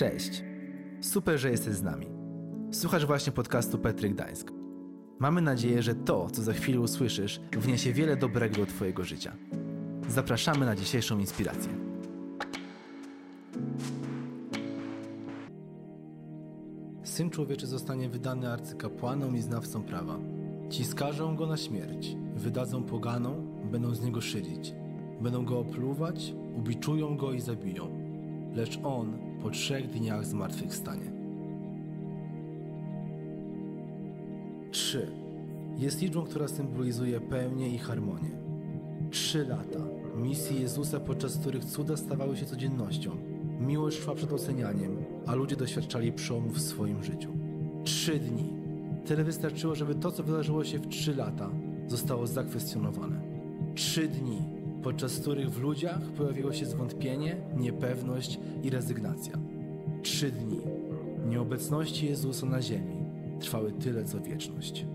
Cześć. Super, że jesteś z nami. Słuchasz właśnie podcastu Petry Gdańsk. Mamy nadzieję, że to, co za chwilę usłyszysz, wniesie wiele dobrego do Twojego życia. Zapraszamy na dzisiejszą inspirację. Syn człowieczy zostanie wydany arcykapłanom i znawcom prawa. Ci skażą go na śmierć, wydadzą poganą, będą z niego szydzić. Będą go opluwać, ubiczują go i zabiją. Lecz on po trzech dniach zmartwychwstanie. Trzy jest liczbą, która symbolizuje pełnię i harmonię. Trzy lata misji Jezusa, podczas których cuda stawały się codziennością. Miłość szła przed ocenianiem, a ludzie doświadczali przełomów w swoim życiu. Trzy dni. Tyle wystarczyło, żeby to, co wydarzyło się w trzy lata, zostało zakwestionowane. Trzy dni, podczas których w ludziach pojawiło się zwątpienie, niepewność i rezygnacja. Trzy dni nieobecności Jezusa na ziemi trwały tyle co wieczność.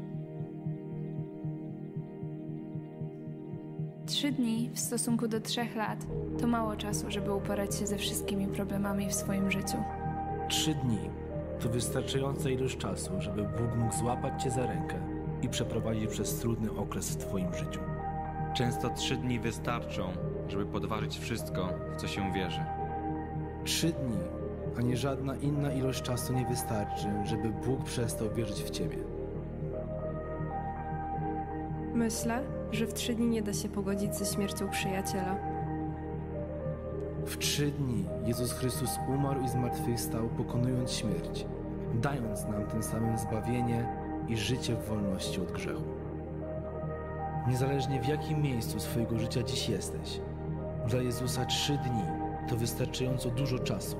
Trzy dni w stosunku do trzech lat to mało czasu, żeby uporać się ze wszystkimi problemami w swoim życiu. Trzy dni to wystarczająca ilość czasu, żeby Bóg mógł złapać Cię za rękę i przeprowadzić przez trudny okres w Twoim życiu. Często trzy dni wystarczą, żeby podważyć wszystko, w co się wierzy. Trzy dni, ani żadna inna ilość czasu nie wystarczy, żeby Bóg przestał wierzyć w Ciebie. Myślę, że w trzy dni nie da się pogodzić ze śmiercią przyjaciela. W trzy dni Jezus Chrystus umarł i zmartwychwstał, pokonując śmierć, dając nam tym samym zbawienie i życie w wolności od grzechu. Niezależnie w jakim miejscu swojego życia dziś jesteś, dla Jezusa trzy dni to wystarczająco dużo czasu,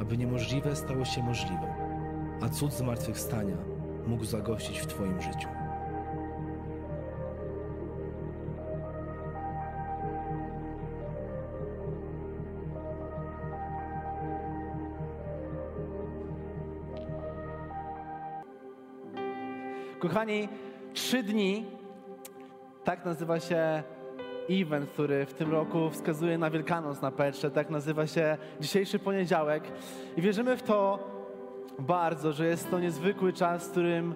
aby niemożliwe stało się możliwe, a cud zmartwychwstania mógł zagościć w Twoim życiu. Kochani, trzy dni, tak nazywa się event, który w tym roku wskazuje na Wielkanoc na Petrze, tak nazywa się dzisiejszy poniedziałek. I wierzymy w to bardzo, że jest to niezwykły czas, w którym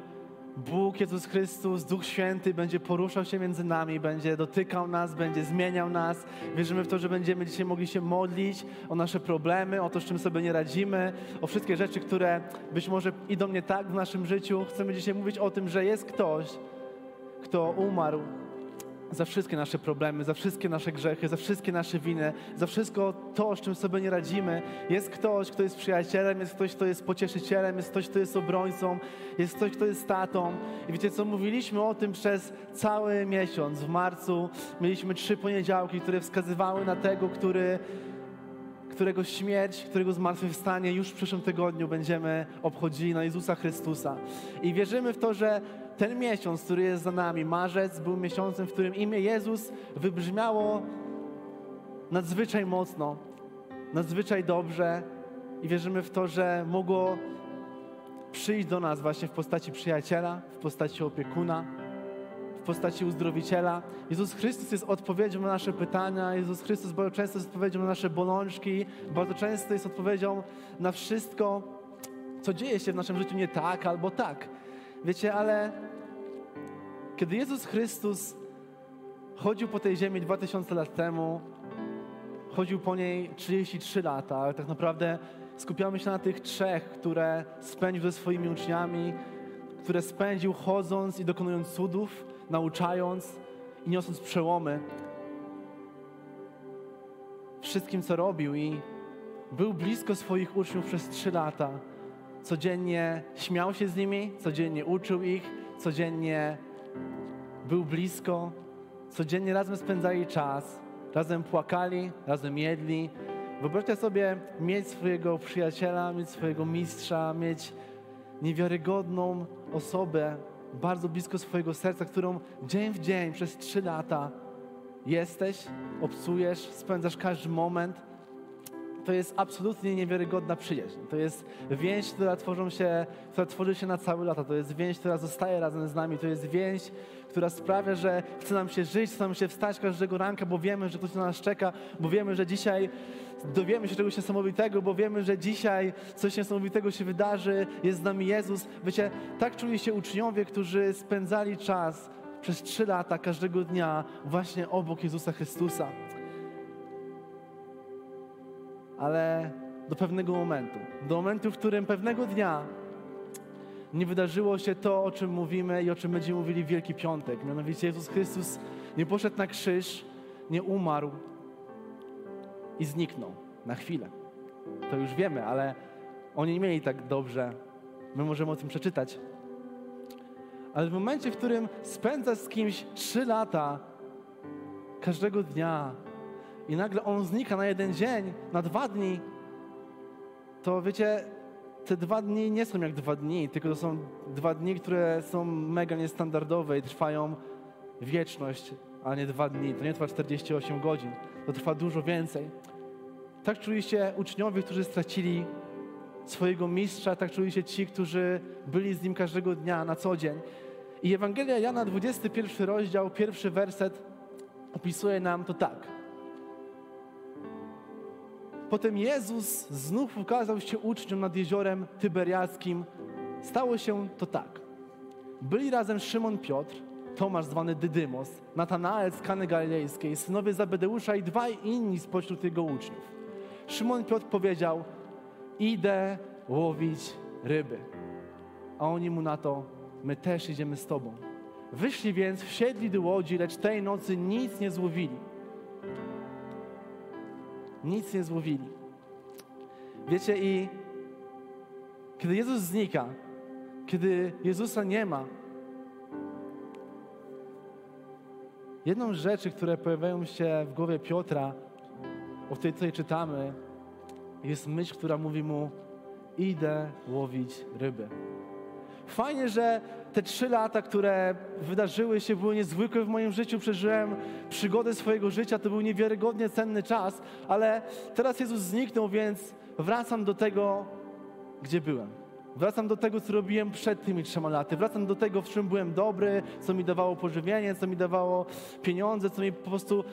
Bóg, Jezus Chrystus, Duch Święty będzie poruszał się między nami, będzie dotykał nas, będzie zmieniał nas. Wierzymy w to, że będziemy dzisiaj mogli się modlić o nasze problemy, o to, z czym sobie nie radzimy, o wszystkie rzeczy, które być może idą nie tak w naszym życiu. Chcemy dzisiaj mówić o tym, że jest ktoś, kto umarł za wszystkie nasze problemy, za wszystkie nasze grzechy, za wszystkie nasze winy, za wszystko to, z czym sobie nie radzimy. Jest ktoś, kto jest przyjacielem, jest ktoś, kto jest pocieszycielem, jest ktoś, kto jest obrońcą, jest ktoś, kto jest tatą. I wiecie co, mówiliśmy o tym przez cały miesiąc. W marcu mieliśmy trzy poniedziałki, które wskazywały na tego, który którego śmierć, którego zmartwychwstanie już w przyszłym tygodniu będziemy obchodzili na Jezusa Chrystusa. I wierzymy w to, że ten miesiąc, który jest za nami, marzec, był miesiącem, w którym imię Jezus wybrzmiało nadzwyczaj mocno, nadzwyczaj dobrze i wierzymy w to, że mogło przyjść do nas właśnie w postaci przyjaciela, w postaci opiekuna, postaci uzdrowiciela. Jezus Chrystus jest odpowiedzią na nasze pytania, Jezus Chrystus bardzo często jest odpowiedzią na nasze bolączki, bardzo często jest odpowiedzią na wszystko, co dzieje się w naszym życiu nie tak albo tak. Wiecie, ale kiedy Jezus Chrystus chodził po tej ziemi 2000 lat temu, chodził po niej 33 lata, ale tak naprawdę skupiamy się na tych trzech, które spędził ze swoimi uczniami, które spędził chodząc i dokonując cudów, nauczając i niosąc przełomy. Wszystkim, co robił i był blisko swoich uczniów przez trzy lata. Codziennie śmiał się z nimi, codziennie uczył ich, codziennie był blisko, codziennie razem spędzali czas, razem płakali, razem jedli. Wyobraźcie sobie mieć swojego przyjaciela, mieć swojego mistrza, mieć niewiarygodną osobę bardzo blisko swojego serca, którą dzień w dzień przez trzy lata jesteś, obcujesz, spędzasz każdy moment. To jest absolutnie niewiarygodna przyjaźń. To jest więź, która, tworzą się, która tworzy się na całe lata. To jest więź, która zostaje razem z nami. To jest więź, która sprawia, że chce nam się żyć, chce nam się wstać każdego ranka, bo wiemy, że ktoś na nas czeka, bo wiemy, że dzisiaj dowiemy się czegoś niesamowitego, bo wiemy, że dzisiaj coś niesamowitego się wydarzy, jest z nami Jezus. Wiecie, tak czuli się uczniowie, którzy spędzali czas przez trzy lata każdego dnia właśnie obok Jezusa Chrystusa. Ale do pewnego momentu, do momentu, w którym pewnego dnia nie wydarzyło się to, o czym mówimy i o czym będziemy mówili w Wielki Piątek. Mianowicie Jezus Chrystus nie poszedł na krzyż, nie umarł i zniknął na chwilę. To już wiemy, ale oni nie mieli tak dobrze. My możemy o tym przeczytać. Ale w momencie, w którym spędzasz z kimś trzy lata każdego dnia i nagle on znika na jeden dzień, na dwa dni, to wiecie, te dwa dni nie są jak dwa dni, tylko to są dwa dni, które są mega niestandardowe i trwają wieczność, a nie dwa dni. To nie trwa 48 godzin, to trwa dużo więcej. Tak czuli się uczniowie, którzy stracili swojego mistrza, tak czuli się ci, którzy byli z nim każdego dnia, na co dzień. I Ewangelia Jana, 21 rozdział, pierwszy werset opisuje nam to tak. Potem Jezus znów ukazał się uczniom nad jeziorem Tyberiackim. Stało się to tak. Byli razem Szymon Piotr, Tomasz zwany Dydymos, Natanael z Kany Galilejskiej, synowie Zabedeusza i dwaj inni spośród jego uczniów. Szymon Piotr powiedział, idę łowić ryby. A oni mu na to, my też idziemy z tobą. Wyszli więc, wsiedli do łodzi, lecz tej nocy nic nie złowili. Nic nie złowili. Wiecie, i kiedy Jezus znika, kiedy Jezusa nie ma, jedną z rzeczy, które pojawiają się w głowie Piotra, o której tutaj czytamy, jest myśl, która mówi mu: Idę łowić ryby. Fajnie, że te trzy lata, które wydarzyły się, były niezwykłe w moim życiu. Przeżyłem przygodę swojego życia, to był niewiarygodnie cenny czas, ale teraz Jezus zniknął, więc wracam do tego, gdzie byłem. Wracam do tego, co robiłem przed tymi trzema laty. Wracam do tego, w czym byłem dobry, co mi dawało pożywienie, co mi dawało pieniądze, co mi po prostu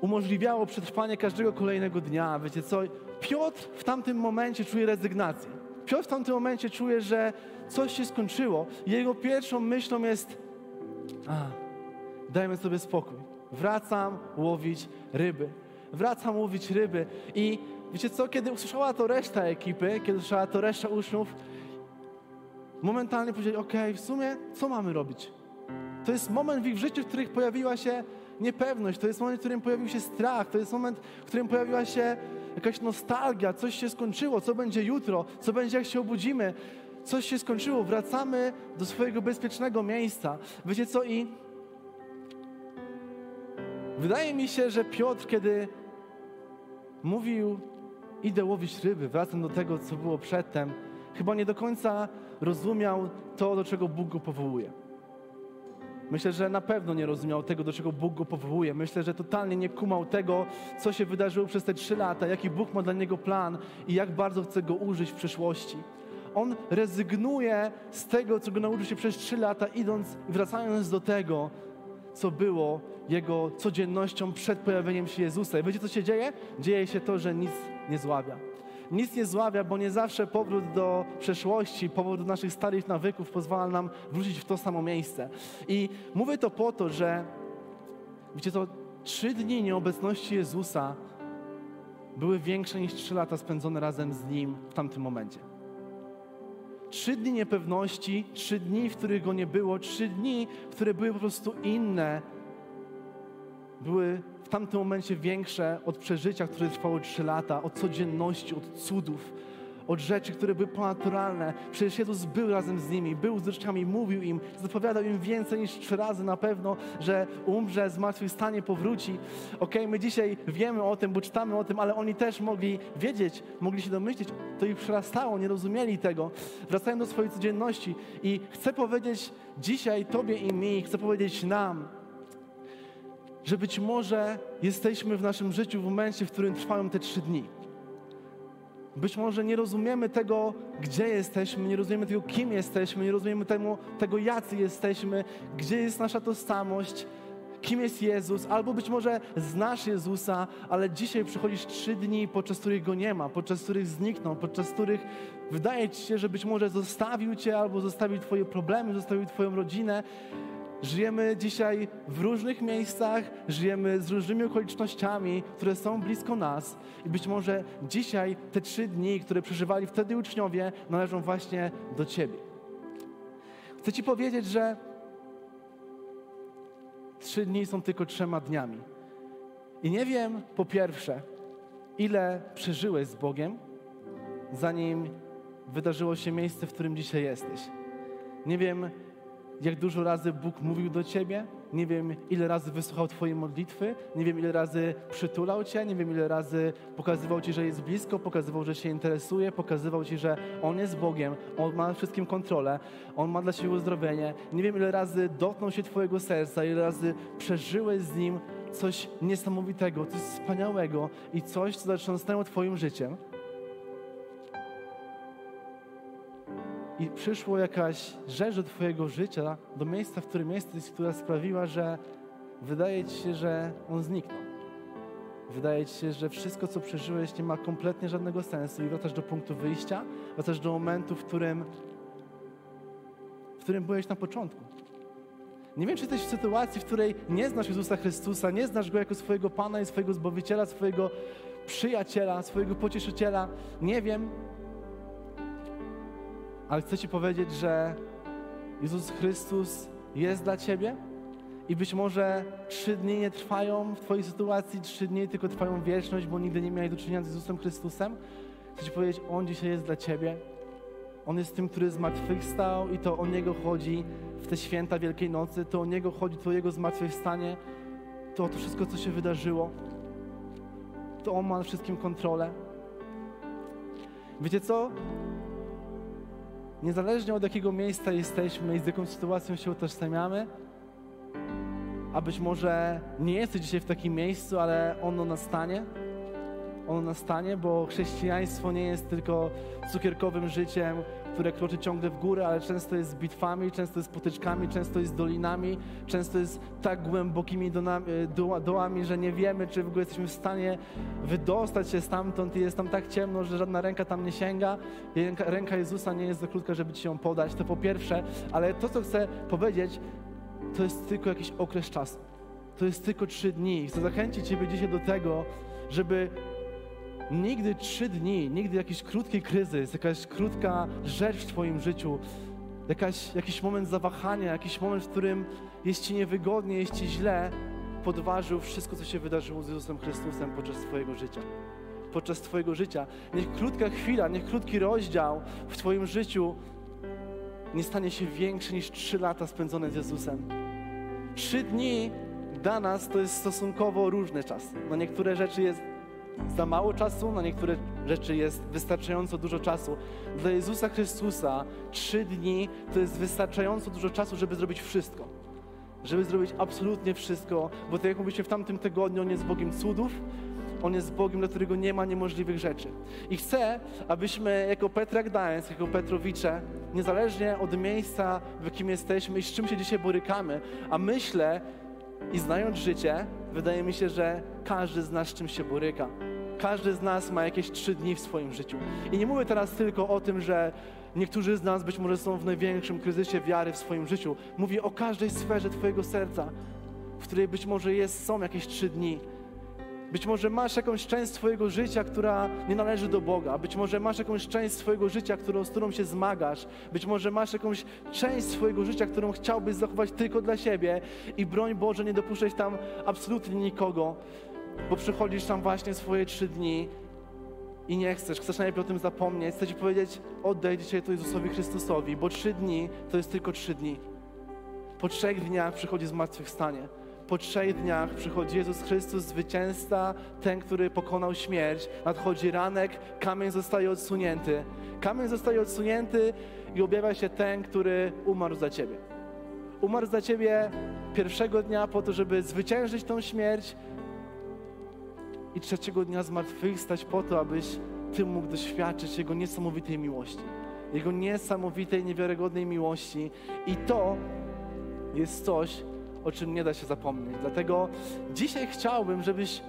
umożliwiało przetrwanie każdego kolejnego dnia. Wiecie co? Piotr w tamtym momencie czuje rezygnację. Piotr w tamtym momencie czuje, że coś się skończyło. Jego pierwszą myślą jest: A, dajmy sobie spokój. Wracam łowić ryby. Wracam łowić ryby. I wiecie co, kiedy usłyszała to reszta ekipy, kiedy usłyszała to reszta uczniów, momentalnie powiedzieli: OK, w sumie co mamy robić? To jest moment w ich życiu, w którym pojawiła się niepewność, to jest moment, w którym pojawił się strach, to jest moment, w którym pojawiła się jakaś nostalgia, coś się skończyło, co będzie jutro, co będzie jak się obudzimy, coś się skończyło, wracamy do swojego bezpiecznego miejsca. Wiecie co? I wydaje mi się, że Piotr, kiedy mówił, idę łowić ryby, wracam do tego, co było przedtem, chyba nie do końca rozumiał to, do czego Bóg go powołuje. Myślę, że na pewno nie rozumiał tego, do czego Bóg go powołuje. Myślę, że totalnie nie kumał tego, co się wydarzyło przez te trzy lata, jaki Bóg ma dla niego plan i jak bardzo chce go użyć w przyszłości. On rezygnuje z tego, co go nauczył się przez trzy lata, idąc i wracając do tego, co było jego codziennością przed pojawieniem się Jezusa. I wiecie, co się dzieje? Dzieje się to, że nic nie zławia nic nie zławia, bo nie zawsze powrót do przeszłości, powrót do naszych starych nawyków pozwala nam wrócić w to samo miejsce. I mówię to po to, że wiecie to, trzy dni nieobecności Jezusa były większe niż trzy lata spędzone razem z Nim w tamtym momencie. Trzy dni niepewności, trzy dni, w których Go nie było, trzy dni, które były po prostu inne, były tamtym momencie większe od przeżycia, które trwało trzy lata, od codzienności, od cudów, od rzeczy, które były ponadnaturalne. Przecież Jezus był razem z nimi, był z uczniami, mówił im, zapowiadał im więcej niż trzy razy na pewno, że umrze, zmartwychwstanie, powróci. Okej, okay, my dzisiaj wiemy o tym, bo czytamy o tym, ale oni też mogli wiedzieć, mogli się domyślić, to ich przerastało, nie rozumieli tego. Wracają do swojej codzienności i chcę powiedzieć dzisiaj Tobie i mi, chcę powiedzieć nam, że być może jesteśmy w naszym życiu w momencie, w którym trwają te trzy dni. Być może nie rozumiemy tego, gdzie jesteśmy, nie rozumiemy tego, kim jesteśmy, nie rozumiemy tego, tego jacy jesteśmy, gdzie jest nasza tożsamość, kim jest Jezus, albo być może znasz Jezusa, ale dzisiaj przychodzisz trzy dni, podczas których Go nie ma, podczas których zniknął, podczas których wydaje Ci się, że być może zostawił Cię, albo zostawił Twoje problemy, zostawił Twoją rodzinę. Żyjemy dzisiaj w różnych miejscach, żyjemy z różnymi okolicznościami, które są blisko nas i być może dzisiaj te trzy dni, które przeżywali wtedy uczniowie, należą właśnie do Ciebie. Chcę Ci powiedzieć, że trzy dni są tylko trzema dniami. I nie wiem, po pierwsze, ile przeżyłeś z Bogiem, zanim wydarzyło się miejsce, w którym dzisiaj jesteś. Nie wiem, jak dużo razy Bóg mówił do ciebie, nie wiem, ile razy wysłuchał Twojej modlitwy, nie wiem, ile razy przytulał Cię, nie wiem, ile razy pokazywał Ci, że jest blisko, pokazywał, że się interesuje, pokazywał Ci, że On jest Bogiem, On ma wszystkim kontrolę, On ma dla Ciebie uzdrowienie. Nie wiem, ile razy dotknął się Twojego serca, ile razy przeżyłeś z Nim coś niesamowitego, coś wspaniałego i coś, co zatrząsnęło Twoim życiem. I przyszło jakaś rzecz do Twojego życia, do miejsca, w którym jesteś, która sprawiła, że wydaje Ci się, że on zniknął. Wydaje Ci się, że wszystko, co przeżyłeś, nie ma kompletnie żadnego sensu i wracasz do punktu wyjścia, wracasz do momentu, w którym, w którym byłeś na początku. Nie wiem, czy jesteś w sytuacji, w której nie znasz Jezusa Chrystusa, nie znasz Go jako swojego Pana i swojego Zbawiciela, swojego przyjaciela, swojego pocieszyciela. Nie wiem, ale chcę Ci powiedzieć, że Jezus Chrystus jest dla Ciebie i być może trzy dni nie trwają w Twojej sytuacji, trzy dni tylko trwają wieczność, bo nigdy nie miałeś do czynienia z Jezusem Chrystusem. Chcę Ci powiedzieć, On dzisiaj jest dla Ciebie. On jest tym, który zmartwychwstał i to o Niego chodzi w te święta Wielkiej Nocy, to o Niego chodzi, to o Jego zmartwychwstanie, to o to wszystko, co się wydarzyło. To On ma nad wszystkim kontrolę. Wiecie co? Niezależnie od jakiego miejsca jesteśmy i z jaką sytuacją się utożsamiamy, a być może nie jesteś dzisiaj w takim miejscu, ale ono nastanie. Ono nastanie, bo chrześcijaństwo nie jest tylko cukierkowym życiem, które kroczy ciągle w górę, ale często jest z bitwami, często jest potyczkami, często jest dolinami, często jest tak głębokimi e, dołami, że nie wiemy, czy w ogóle jesteśmy w stanie wydostać się stamtąd i jest tam tak ciemno, że żadna ręka tam nie sięga. Ręka, ręka Jezusa nie jest za krótka, żeby Ci ją podać, to po pierwsze, ale to, co chcę powiedzieć, to jest tylko jakiś okres czasu. To jest tylko trzy dni. Chcę zachęcić Ciebie dzisiaj do tego, żeby nigdy trzy dni, nigdy jakiś krótki kryzys, jakaś krótka rzecz w Twoim życiu, jakaś, jakiś moment zawahania, jakiś moment, w którym jest Ci niewygodnie, jest Ci źle, podważył wszystko, co się wydarzyło z Jezusem Chrystusem podczas Twojego życia. Podczas Twojego życia. Niech krótka chwila, niech krótki rozdział w Twoim życiu nie stanie się większy niż trzy lata spędzone z Jezusem. Trzy dni dla nas to jest stosunkowo różny czas. Na niektóre rzeczy jest za mało czasu, na niektóre rzeczy jest wystarczająco dużo czasu. Dla Jezusa Chrystusa trzy dni to jest wystarczająco dużo czasu, żeby zrobić wszystko. Żeby zrobić absolutnie wszystko, bo tak jak mówiliśmy w tamtym tygodniu, On jest Bogiem cudów, On jest Bogiem, dla którego nie ma niemożliwych rzeczy. I chcę, abyśmy jako Petra Gdańsk, jako Petrowicze, niezależnie od miejsca, w jakim jesteśmy i z czym się dzisiaj borykamy, a myślę i znając życie, wydaje mi się, że każdy z nas z czym się boryka. Każdy z nas ma jakieś trzy dni w swoim życiu. I nie mówię teraz tylko o tym, że niektórzy z nas być może są w największym kryzysie wiary w swoim życiu. Mówię o każdej sferze Twojego serca, w której być może jest, są jakieś trzy dni. Być może masz jakąś część swojego życia, która nie należy do Boga. Być może masz jakąś część swojego życia, którą, z którą się zmagasz. Być może masz jakąś część swojego życia, którą chciałbyś zachować tylko dla siebie i broń Boże, nie dopuszczać tam absolutnie nikogo bo przychodzisz tam właśnie swoje trzy dni i nie chcesz, chcesz najlepiej o tym zapomnieć, chcę Ci powiedzieć, oddaj dzisiaj to Jezusowi Chrystusowi, bo trzy dni to jest tylko trzy dni. Po trzech dniach przychodzi zmartwychwstanie. Po trzech dniach przychodzi Jezus Chrystus, zwycięzca, ten, który pokonał śmierć. Nadchodzi ranek, kamień zostaje odsunięty. Kamień zostaje odsunięty i objawia się ten, który umarł za Ciebie. Umarł za Ciebie pierwszego dnia po to, żeby zwyciężyć tą śmierć, i trzeciego dnia zmartwychwstać po to, abyś Ty mógł doświadczyć Jego niesamowitej miłości. Jego niesamowitej, niewiarygodnej miłości. I to jest coś, o czym nie da się zapomnieć. Dlatego dzisiaj chciałbym, żebyś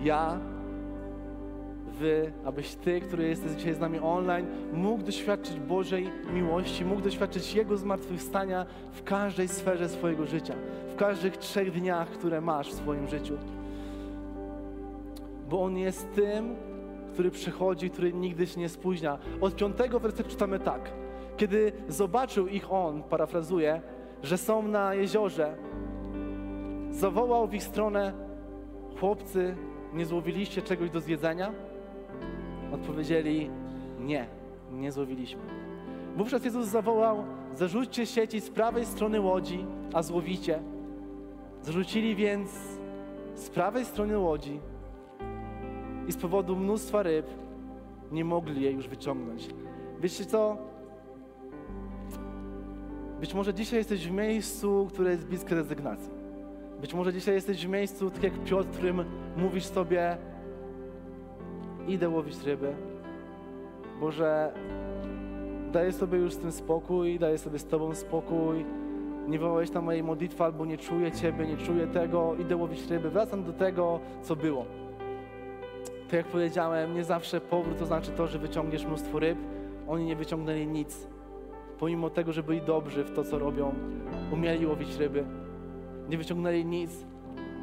ja, wy, abyś ty, który jesteś dzisiaj z nami online, mógł doświadczyć Bożej miłości, mógł doświadczyć Jego zmartwychwstania w każdej sferze swojego życia, w każdych trzech dniach, które masz w swoim życiu. Bo On jest tym, który przychodzi, który nigdy się nie spóźnia. Od piątego wersetu czytamy tak. Kiedy zobaczył ich On, parafrazuję, że są na jeziorze, zawołał w ich stronę: Chłopcy, nie złowiliście czegoś do zjedzenia? Odpowiedzieli: Nie, nie złowiliśmy. Wówczas Jezus zawołał: Zarzućcie sieci z prawej strony łodzi, a złowicie. Zarzucili więc z prawej strony łodzi i z powodu mnóstwa ryb nie mogli jej już wyciągnąć. Wiecie co? Być może dzisiaj jesteś w miejscu, które jest bliskie rezygnacji. Być może dzisiaj jesteś w miejscu, tak jak Piotr, którym mówisz sobie idę łowić ryby. Boże, daję sobie już z tym spokój, daję sobie z Tobą spokój. Nie wołałeś na mojej modlitwy, albo nie czuję Ciebie, nie czuję tego, idę łowić ryby. Wracam do tego, co było. Tak jak powiedziałem, nie zawsze powrót to znaczy to, że wyciągniesz mnóstwo ryb. Oni nie wyciągnęli nic. Pomimo tego, że byli dobrzy w to, co robią, umieli łowić ryby. Nie wyciągnęli nic,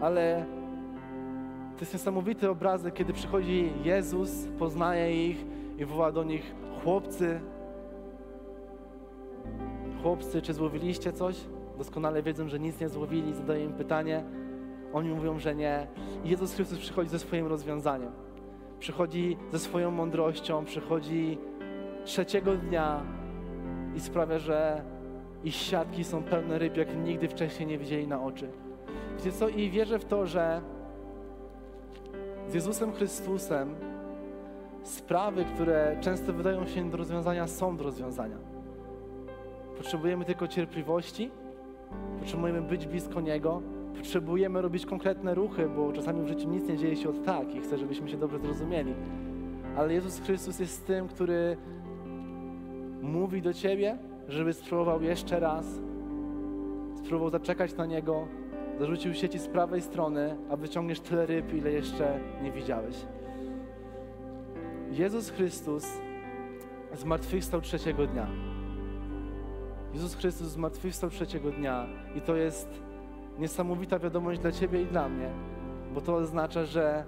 ale to jest niesamowity obrazek, kiedy przychodzi Jezus, poznaje ich i woła do nich chłopcy. Chłopcy, czy złowiliście coś? Doskonale wiedzą, że nic nie złowili, zadaje im pytanie. Oni mówią, że nie. I Jezus Chrystus przychodzi ze swoim rozwiązaniem. Przychodzi ze swoją mądrością, przychodzi trzeciego dnia i sprawia, że ich siatki są pełne ryb, jak nigdy wcześniej nie widzieli na oczy. Wiecie co? I wierzę w to, że z Jezusem Chrystusem sprawy, które często wydają się do rozwiązania, są do rozwiązania. Potrzebujemy tylko cierpliwości, potrzebujemy być blisko Niego, potrzebujemy robić konkretne ruchy, bo czasami w życiu nic nie dzieje się od tak i chcę, żebyśmy się dobrze zrozumieli. Ale Jezus Chrystus jest tym, który mówi do Ciebie, żeby spróbował jeszcze raz, spróbował zaczekać na Niego, zarzucił sieci z prawej strony, a wyciągniesz tyle ryb, ile jeszcze nie widziałeś. Jezus Chrystus zmartwychwstał trzeciego dnia. Jezus Chrystus zmartwychwstał trzeciego dnia i to jest niesamowita wiadomość dla Ciebie i dla mnie, bo to oznacza, że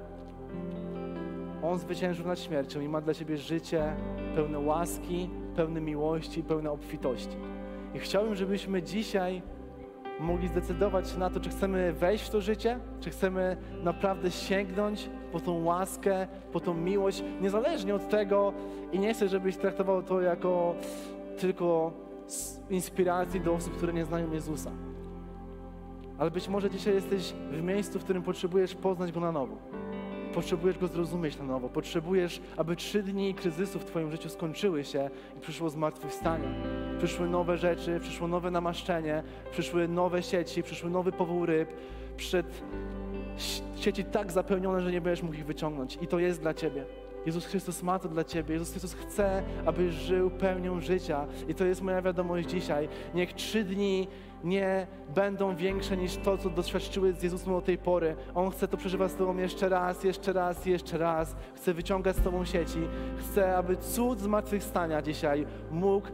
On zwyciężył nad śmiercią i ma dla Ciebie życie pełne łaski, pełne miłości, pełne obfitości. I chciałbym, żebyśmy dzisiaj mogli zdecydować się na to, czy chcemy wejść w to życie, czy chcemy naprawdę sięgnąć po tą łaskę, po tą miłość, niezależnie od tego i nie chcę, żebyś traktował to jako tylko inspiracji do osób, które nie znają Jezusa. Ale być może dzisiaj jesteś w miejscu, w którym potrzebujesz poznać Go na nowo. Potrzebujesz Go zrozumieć na nowo. Potrzebujesz, aby trzy dni kryzysu w Twoim życiu skończyły się i przyszło zmartwychwstanie. Przyszły nowe rzeczy, przyszło nowe namaszczenie, przyszły nowe sieci, przyszły nowy powół ryb. Przyszedł sieci tak zapełnione, że nie będziesz mógł ich wyciągnąć. I to jest dla Ciebie. Jezus Chrystus ma to dla Ciebie. Jezus Chrystus chce, abyś żył pełnią życia. I to jest moja wiadomość dzisiaj. Niech trzy dni nie będą większe niż to, co doświadczyły z Jezusem do tej pory. On chce to przeżywać z Tobą jeszcze raz, jeszcze raz, jeszcze raz. Chce wyciągać z Tobą sieci. Chce, aby cud zmartwychwstania dzisiaj mógł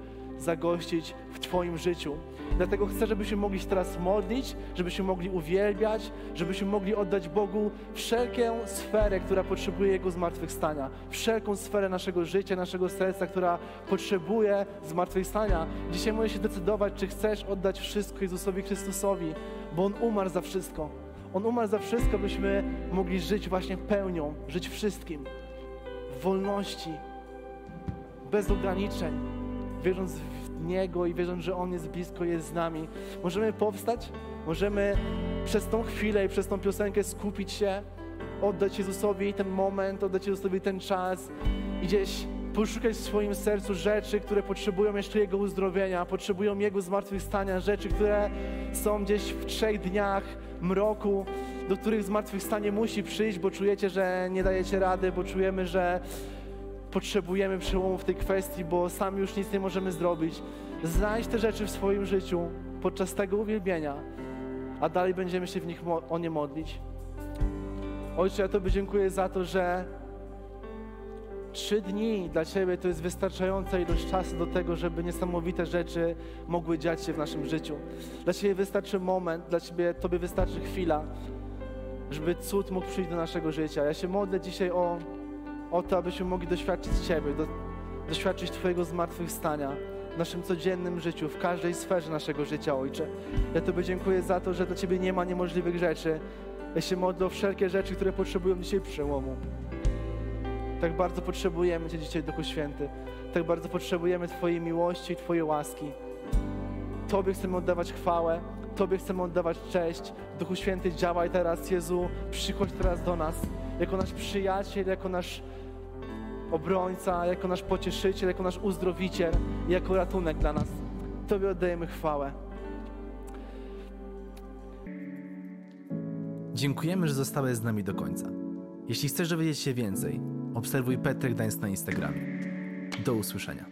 zagościć w Twoim życiu. Dlatego chcę, żebyśmy mogli się teraz modlić, żebyśmy mogli uwielbiać, żebyśmy mogli oddać Bogu wszelką sferę, która potrzebuje Jego zmartwychwstania, wszelką sferę naszego życia, naszego serca, która potrzebuje zmartwychwstania. Dzisiaj możesz się decydować, czy chcesz oddać wszystko Jezusowi Chrystusowi, bo On umarł za wszystko. On umarł za wszystko, byśmy mogli żyć właśnie pełnią, żyć wszystkim, w wolności, bez ograniczeń, wierząc w Niego i wierząc, że On jest blisko, jest z nami. Możemy powstać, możemy przez tą chwilę i przez tą piosenkę skupić się, oddać Jezusowi ten moment, oddać Jezusowi ten czas i gdzieś poszukać w swoim sercu rzeczy, które potrzebują jeszcze Jego uzdrowienia, potrzebują Jego zmartwychwstania, rzeczy, które są gdzieś w trzech dniach mroku, do których zmartwychwstanie musi przyjść, bo czujecie, że nie dajecie rady, bo czujemy, że potrzebujemy przełomu w tej kwestii, bo sami już nic nie możemy zrobić. Znajdź te rzeczy w swoim życiu podczas tego uwielbienia, a dalej będziemy się w nich o nie modlić. Ojcze, ja Tobie dziękuję za to, że trzy dni dla Ciebie to jest wystarczająca ilość czasu do tego, żeby niesamowite rzeczy mogły dziać się w naszym życiu. Dla Ciebie wystarczy moment, dla Ciebie, Tobie wystarczy chwila, żeby cud mógł przyjść do naszego życia. Ja się modlę dzisiaj o, o to, abyśmy mogli doświadczyć Ciebie, do, doświadczyć Twojego zmartwychwstania w naszym codziennym życiu, w każdej sferze naszego życia, Ojcze. Ja Tobie dziękuję za to, że dla Ciebie nie ma niemożliwych rzeczy. Ja się modlę o wszelkie rzeczy, które potrzebują dzisiaj przełomu. Tak bardzo potrzebujemy Cię dzisiaj, Duchu Święty. Tak bardzo potrzebujemy Twojej miłości i Twojej łaski. Tobie chcemy oddawać chwałę, Tobie chcemy oddawać cześć. Duchu Święty, działaj teraz, Jezu, przychodź teraz do nas, jako nasz przyjaciel, jako nasz obrońca, jako nasz pocieszyciel, jako nasz uzdrowiciel jako ratunek dla nas. Tobie oddajemy chwałę. Dziękujemy, że zostałeś z nami do końca. Jeśli chcesz dowiedzieć się więcej, obserwuj Petrek Gdańsk na Instagramie. Do usłyszenia.